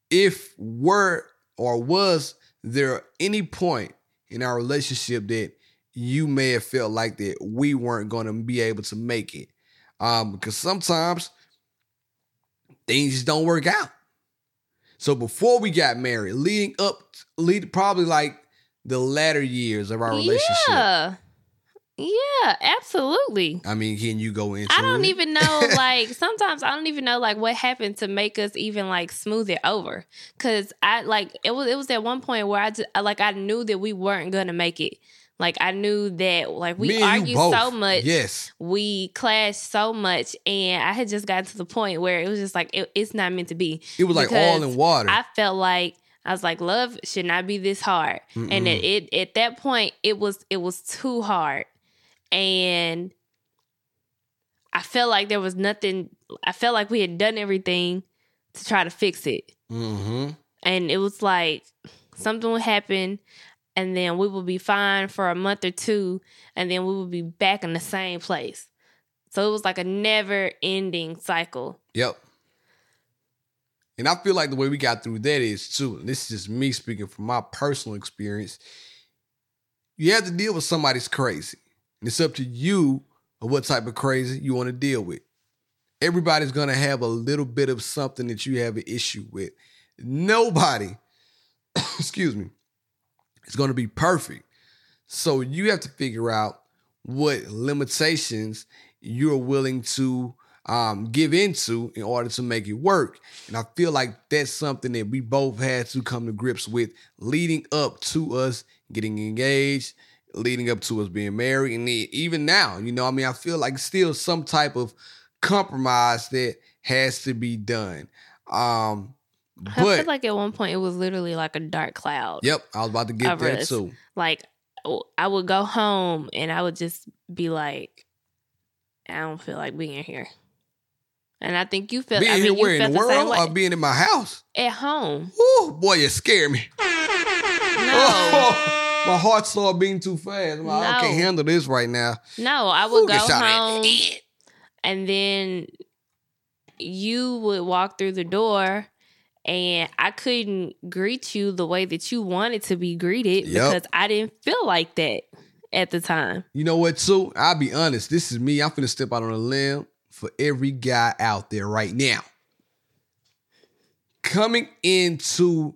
if were or was there any point in our relationship that you may have felt like that we weren't going to be able to make it, um, because sometimes things just don't work out. So before we got married, leading up, lead probably like the latter years of our relationship. Yeah. Yeah, absolutely. I mean, can you go into? I don't it? even know, like, sometimes I don't even know, like, what happened to make us even, like, smooth it over. Cause I, like, it was, it was at one point where I just, like, I knew that we weren't gonna make it. Like, I knew that, like, we argued so much. Yes, We clashed so much. And I had just gotten to the point where it was just like, it, it's not meant to be. it was like all Because in water. I felt like, I was like, love should not be this hard. And Mm-mm. it, it at that point it was it was too hard. And I felt like there was nothing I felt like we had done everything to try to fix it. mm-hmm. And it was like something would happen and then we would be fine for a month or two and then we would be back in the same place. So it was like a never ending cycle. Yep. And I feel like the way we got through that is too, and this is just me speaking from my personal experience. You have to deal with somebody's crazy. It's up to you of what type of crazy you want to deal with. Everybody's gonna have a little bit of something that you have an issue with. Nobody, excuse me, is gonna be perfect. So you have to figure out what limitations you're willing to um, give into in order to make it work. And I feel like that's something that we both had to come to grips with leading up to us getting engaged, leading up to us being married. And even now, you know, I mean, I feel like still some type of compromise that has to be done. Um, I but feel like at one point it was literally like a dark cloud. yep, I was about to get that us. too. Like I would go home and I would just be like, I don't feel like being here. And I think you felt. Being I mean, here you where in the world or being in my house? at home. Woo, boy, you scare me. No, my heart started beating too fast. Like, I can't handle this right now. no, I Ooh, would go shot at. home and then you would walk through the door. And I couldn't greet you the way that you wanted to be greeted Yep. because I didn't feel like that at the time. You know what, too? I'll be honest. This is me. I'm finna step out on a limb for every guy out there right now. Coming into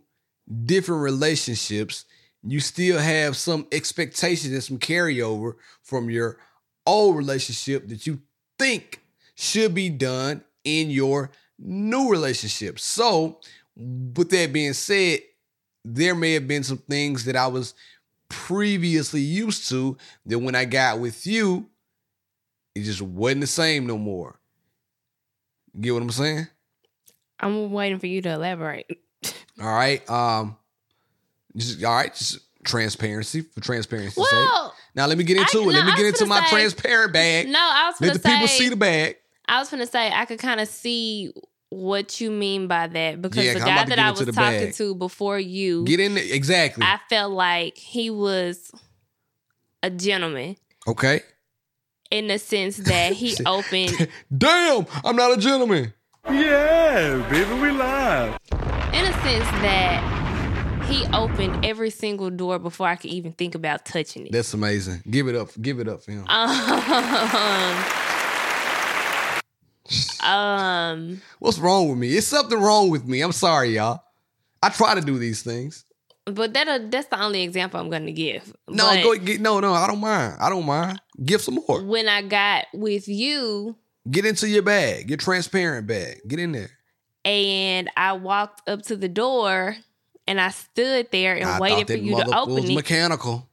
different relationships, you still have some expectations and some carryover from your old relationship that you think should be done in your new relationship. So, with that being said, there may have been some things that I was previously used to that when I got with you, it just wasn't the same no more. Get what I'm saying? I'm waiting for you to elaborate. All right. Um just, all right, just transparency for transparency's sake. Now let me get into I- it. Let me get into my say- transparent bag. no, I was Let gonna the people see the bag. I was gonna say I could kind of see what you mean by that because Yeah, the 'cause I'm guy that I was talking bag. to before you, Get in there. Exactly. I felt like he was a gentleman okay. in the sense that he opened Damn, I'm not a gentleman. Yeah, baby, we live. in a sense that he opened every single door before I could even think about touching it. That's amazing. Give it up. Give it up for him. Um, um, What's wrong with me? It's something wrong with me. I'm sorry, y'all. I try to do these things. but that that's the only example I'm gonna give. No, But go get no, no. I don't mind. I don't mind. Give some more. when I got with you, Get into your bag. Your transparent bag. Get in there. and I walked up to the door and I stood there and I waited for you to open was it. mechanical.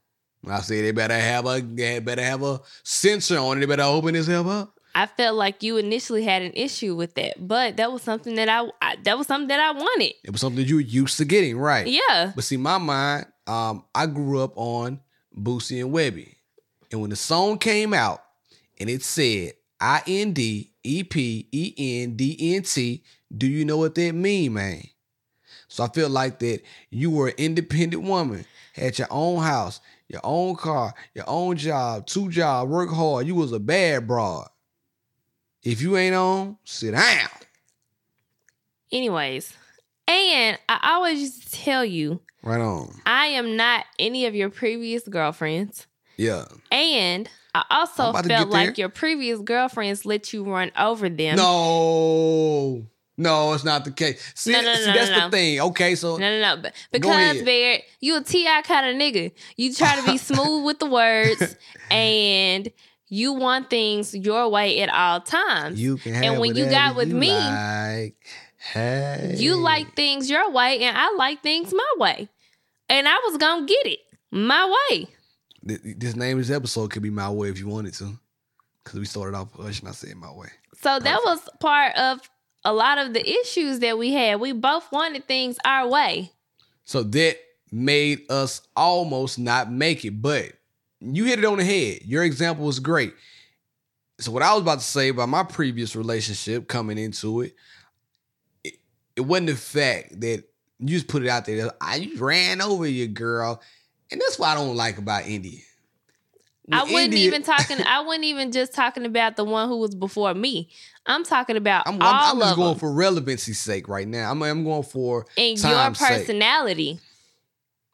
I said they better have a they better have a sensor on it. They better open himself up. I felt like you initially had an issue with that, but that was something that I, I that was something that I wanted. It was something you were used to getting, right? Yeah. But see, my mind, um, I grew up on Boosie and Webbie. And when the song came out and it said I N D E P E N D N T, do you know what that mean, man? So I feel like that you were an independent woman, had your own house, your own car, your own job, two jobs, work hard. You was a bad broad. If you ain't on, sit down. Anyways, and I always used to tell you Right on. I am not any of your previous girlfriends, Yeah. and I also felt like your previous girlfriends let you run over them. No, no, it's not the case. See, No, no, see no, that's the thing. Okay, so No, no, no. But because Barrett, you a T.I kind of nigga. You try to be smooth with the words, and you want things your way at all times. you can have and when you got with you me, like. Hey, You like things your way, and I like things my way. And I was gonna get it my way. This name of this episode could be my way if you wanted to, because we started off with Hush and I said my way. So that was part of a lot of the issues that we had. We both wanted things our way. So that made us almost not make it, but you hit it on the head. Your example was great. So what I was about to say about my previous relationship coming into it, it, it wasn't the fact that you just put it out there. that I ran over your girl, and that's what I don't like about India. I When wasn't even talking. I wasn't even just talking about the one who was before me. I'm talking about I'm, all I'm, I'm just going them for relevancy's sake right now. I'm, I'm going for and your time's sake. personality,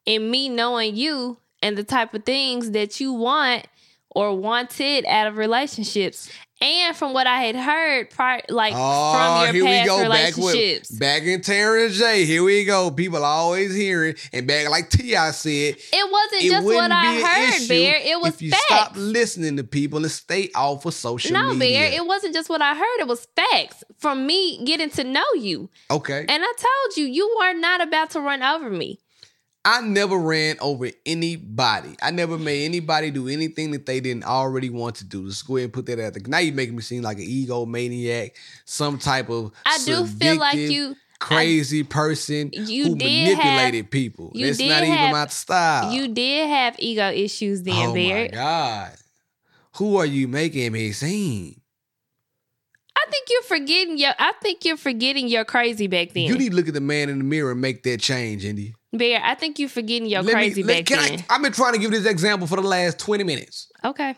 and me knowing you and the type of things that you want or wanted out of relationships. And from what I had heard, prior, like Oh, from your here we past go. Back with back in Terrence J. Here we go. People always hearing and back like T.I said. it wasn't It just what I heard, Bear. It was if you facts. stop listening to people and stay off of social no, media. No, Bear, it wasn't just what I heard. It was facts from me getting to know you. okay. And I told you, you were not about to run over me. I never ran over anybody. I never made anybody do anything that they didn't already want to do. Let's go ahead and put that out there. Now you're making me seem like an ego maniac, some type of I do feel like you. crazy person You who did manipulated people. you That's did not even have- my style. You did have ego issues then, oh my god, who are you making me seem? I think you're forgetting your. I think you're forgetting your crazy back then, You need to look at the man in the mirror and make that change, Indy. Bear. I think you're forgetting your Let me- crazy let- back can then. I, I've been trying to give this example for the last 20 minutes. okay.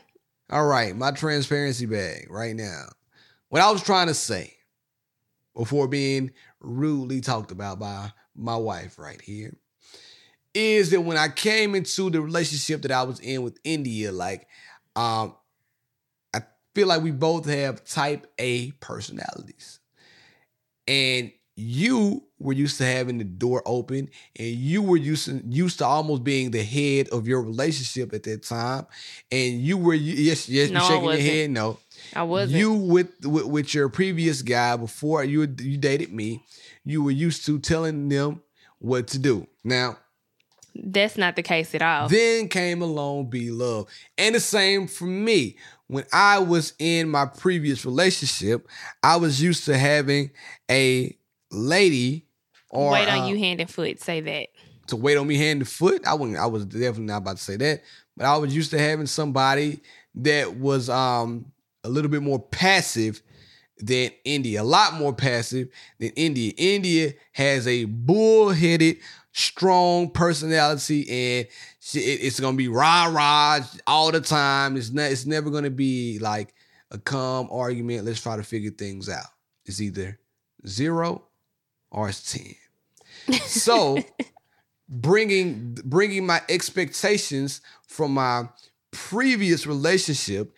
All right, my transparency bag right now. What I was trying to say before being rudely talked about by my wife right here is that when I came into the relationship that I was in with India, like, um, I feel like we both have type A personalities. And you were used to having the door open, and you were used to, used to almost being the head of your relationship at that time. And you were yes, yes, No, you're shaking your head. No, I wasn't. you with, with with your previous guy before you you dated me, you were used to telling them what to do. Now, That's not the case at all. then came along Be Love. And the same for me. When I was in my previous relationship, I was used to having a lady or Wait on uh, you hand and foot. Say that. to wait on me hand and foot. I wouldn't I was definitely not about to say that. But I was used to having somebody that was um a little bit more passive than India, a lot more passive than India. India has a bullheaded, strong personality, and it's gonna be rah rah all the time. It's not. It's never gonna be like a calm argument. Let's try to figure things out. It's either zero or it's ten. So bringing bringing my expectations from my previous relationship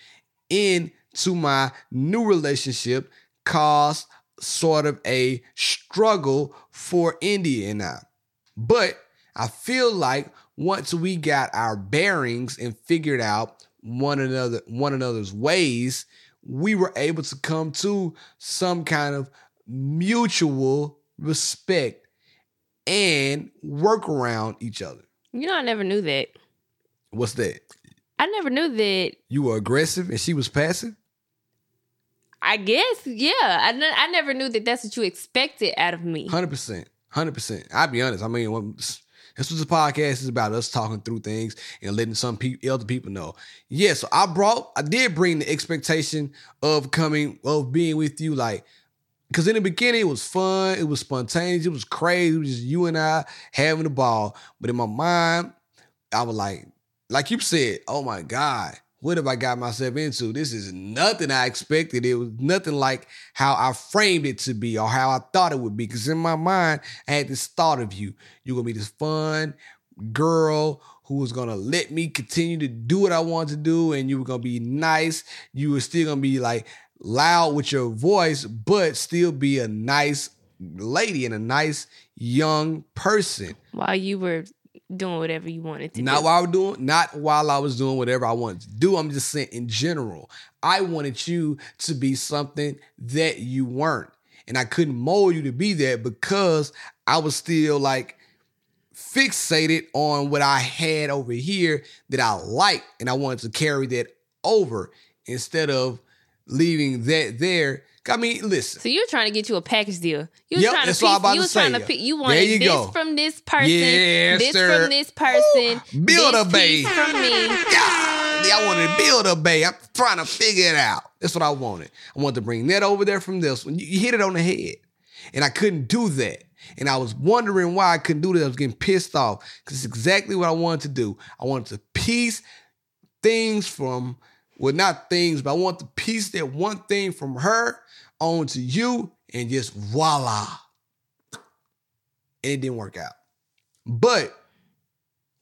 into my new relationship caused sort of a struggle for India and I. But I feel like once we got our bearings and figured out one another one another's ways, we were able to come to some kind of mutual respect and work around each other. You know, I never knew that. What's that? I never knew that. You were aggressive and she was passive? I guess, yeah. I, ne- I never knew that that's what you expected out of me. 100%. 100%. I'll be honest. I mean, when- this was a podcast It's about us talking through things and letting some people, other people know. Yeah, so I brought, I did bring the expectation of coming, of being with you, like, because in the beginning it was fun, it was spontaneous, it was crazy, it was just you and I having the ball. But in my mind, I was like, like you said, oh my God, what have I got myself into? This is nothing I expected. It was nothing like how I framed it to be or how I thought it would be. Because in my mind, I had this thought of you. You're gonna be this fun girl who was gonna let me continue to do what I wanted to do, and you were gonna be nice. You were still gonna be like loud with your voice, but still be a nice lady and a nice young person. While you were doing whatever you wanted to Not do. while I was doing, not while I was doing whatever I wanted to do. I'm just saying in general. I wanted you to be something that you weren't. And I couldn't mold you to be that because I was still like fixated on what I had over here that I liked. And I wanted to carry that over instead of leaving that there. I mean, listen. So you're trying to get you a package deal. You was Yep, trying to piece, about you to was trying to pick, you wanted you this go. from this person, Yes, this sir. from this person, Build this a base. from me. God, I wanted to build a bay. I'm trying to figure it out. That's what I wanted. I wanted to bring that over there from this one. You, you hit it on the head. And I couldn't do that. And I was wondering why I couldn't do that. I was getting pissed off because it's exactly what I wanted to do. I wanted to piece things from well, not things, but I want to piece that one thing from her onto you, and just voila. And it didn't work out. But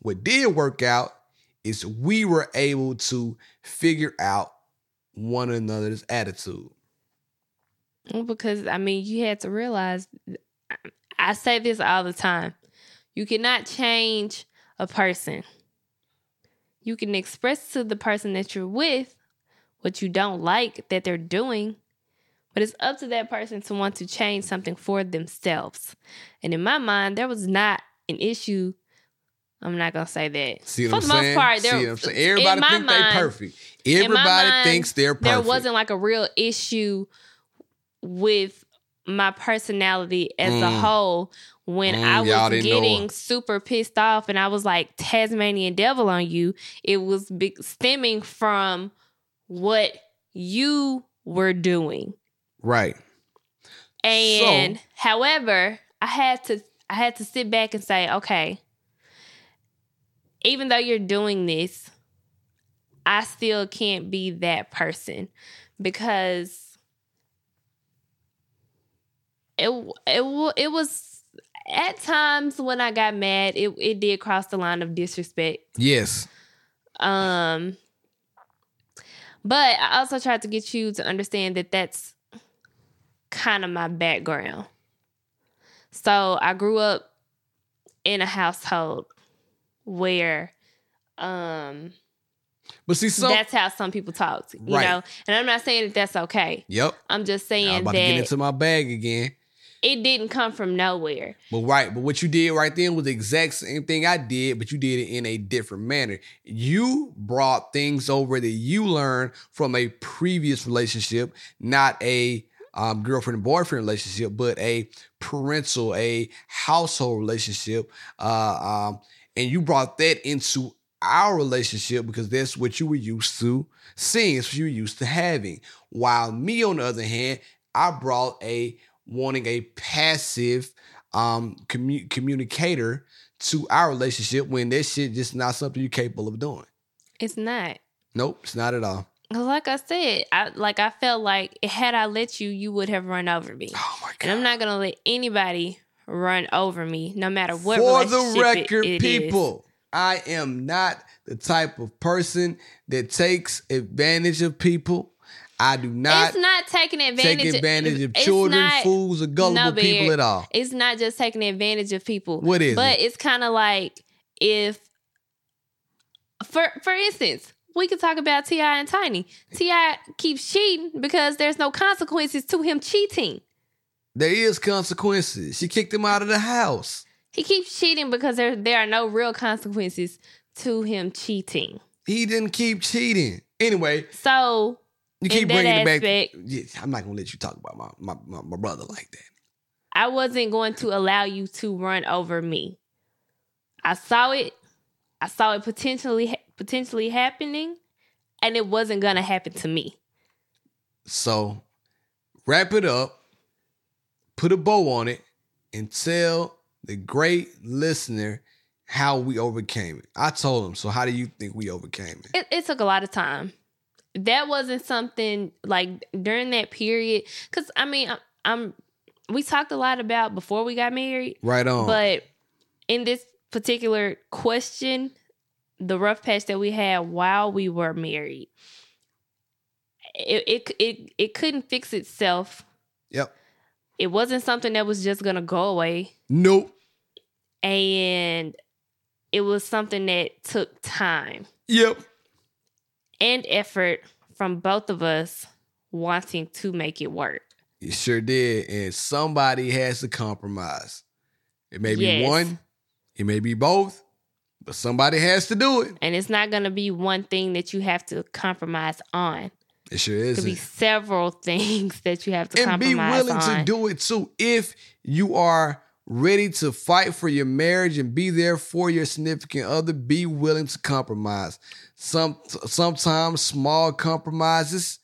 what did work out is we were able to figure out one another's attitude. Because I mean, you had to realize. I say this all the time. You cannot change a person. You can express to the person that you're with what you don't like that they're doing, but it's up to that person to want to change something for themselves. And in my mind, there was not an issue. I'm not gonna say that. See for what the I'm most saying? part, See there, what I'm? Everybody in my think mind- they perfect. Everybody mind, thinks they're perfect. There wasn't like a real issue with my personality as a Mm. whole when Mm, I was getting super pissed off and I was like Tasmanian devil on you. It was big, stemming from what you were doing. right. And however, I had to I had to sit back and say, okay, even though you're doing this, I still can't be that person because it it it was at times when I got mad, it it did cross the line of disrespect. Yes. Um, but I also tried to get you to understand that that's kind of my background. So I grew up in a household where um But see, some. that's how some people talk, you Right. know. And I'm not saying that that's okay. yep. I'm just saying I'm about to get into my bag again. It didn't come from nowhere. But right, but what you did right then was the exact same thing I did, but you did it in a different manner. You brought things over that you learned from a previous relationship, not a um, girlfriend and boyfriend relationship, but a parental, a household relationship. Uh, um, and you brought that into our relationship because that's what you were used to seeing, it's what you were used to having. While me, on the other hand, I brought a wanting a passive um commu- communicator to our relationship when that shit just not something you're capable of doing. It's not. Nope, it's not at all. Like I said, I like I felt like had I let you, you would have run over me. Oh my god! And I'm not gonna let anybody run over me, no matter what. For the it- record, it is. people, I am not the type of person that takes advantage of people. I do not it's not taking advantage. take advantage of it's children, not- fools, or gullible no, people at all. It's not just taking advantage of people. What is But it? it's kind of like if, for for instance, we could talk about T.I and Tiny. T.I keeps cheating because there's no consequences to him cheating. There is consequences. She kicked him out of the house. He keeps cheating because there there are no real consequences to him cheating. He didn't keep cheating. Anyway, So you keep bringing it back. aspect- Yeah, I'm not gonna let you talk about my, my, my, my brother like that. I wasn't going to allow you to run over me. I saw it. I saw it potentially potentially happening, and it wasn't gonna happen to me. So wrap it up, put a bow on it, and tell the great listener how we overcame it. I told him. So how do you think we overcame it? It, it took a lot of time. That wasn't something like during that period. Because I mean, I'm, I'm. We talked a lot about before we got married, Right on. but in this particular question, the rough patch that we had while we were married, it it it, it couldn't fix itself. yep. It wasn't something that was just gonna go away, Nope. and it was something that took time Yep. And effort from both of us wanting to make it work. You sure did. And somebody has to compromise. It may be Yes. one, it may be both, but somebody has to do it. And it's not gonna be one thing that you have to compromise on. It sure It is. could be several things that you have to and be compromise willing on. to do it too if you are ready to fight for your marriage and be there for your significant other be willing to compromise some sometimes small compromises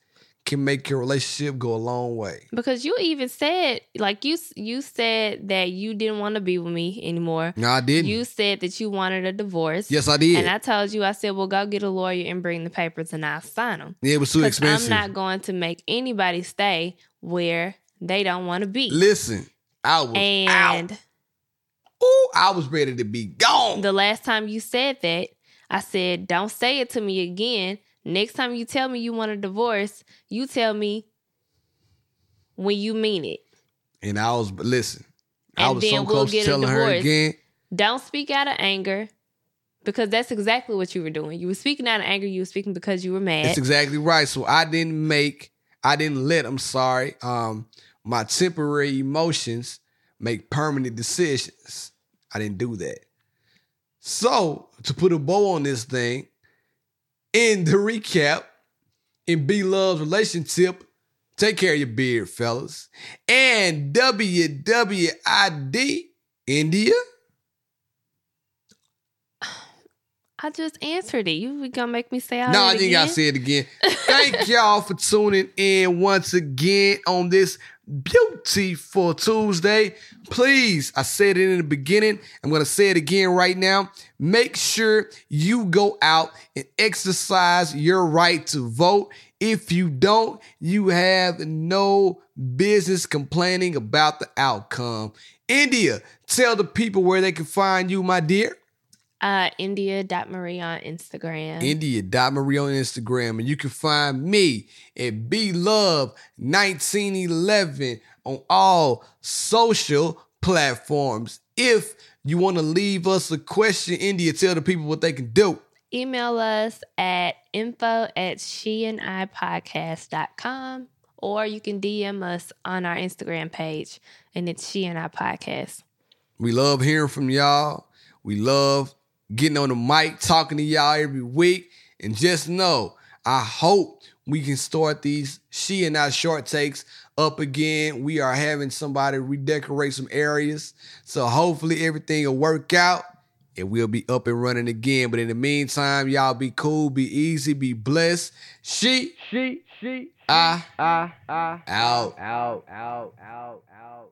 can make your relationship go a long way. Because you even said, like you you said that you didn't want to be with me anymore. No, I didn't. You said that you wanted a divorce. yes, I did. And I told you, I said, well, go get a lawyer and bring the papers and I'll sign them. yeah, it was too Because I'm not going to make anybody stay where they don't want to be. Listen, I was and out. Ooh, I was ready to be gone. the last time you said that, I said, don't say it to me again. Next time you tell me you want a divorce, you tell me when you mean it. and I was listen. I And was so then we'll close get to telling her again. Don't speak out of anger because that's exactly what you were doing. You were speaking out of anger. You were speaking because you were mad. That's exactly right. So I didn't make, I didn't let, I'm sorry, um, my temporary emotions make permanent decisions. I didn't do that. So to put a bow on this thing, in the recap, in B Love's relationship, take care of your beard, fellas. And WWID, India. I just answered it. You gonna make me say all No, you gotta say it again. Thank y'all for tuning in once again on this beautiful Tuesday. Please, I said it in the beginning. I'm gonna say it again right now. Make sure you go out and exercise your right to vote. If you don't, you have no business complaining about the outcome. India, tell the people where they can find you, my dear. Uh, India.Marie on Instagram. India.Marie on Instagram. And you can find me at B Love 1911 on all social platforms. If you want to leave us a question, India, tell the people what they can do. Email us at info at she and I podcast.com or you can DM us on our Instagram page and it's she and I podcast. We love hearing from y'all. We love getting on the mic, talking to y'all every week. And just know, I hope we can start these she and I short takes up again. We are having somebody redecorate some areas. So hopefully everything will work out and we'll be up and running again. But in the meantime, y'all be cool, be easy, be blessed. She, She, she, I, ah, ah, out. out, out, out, out.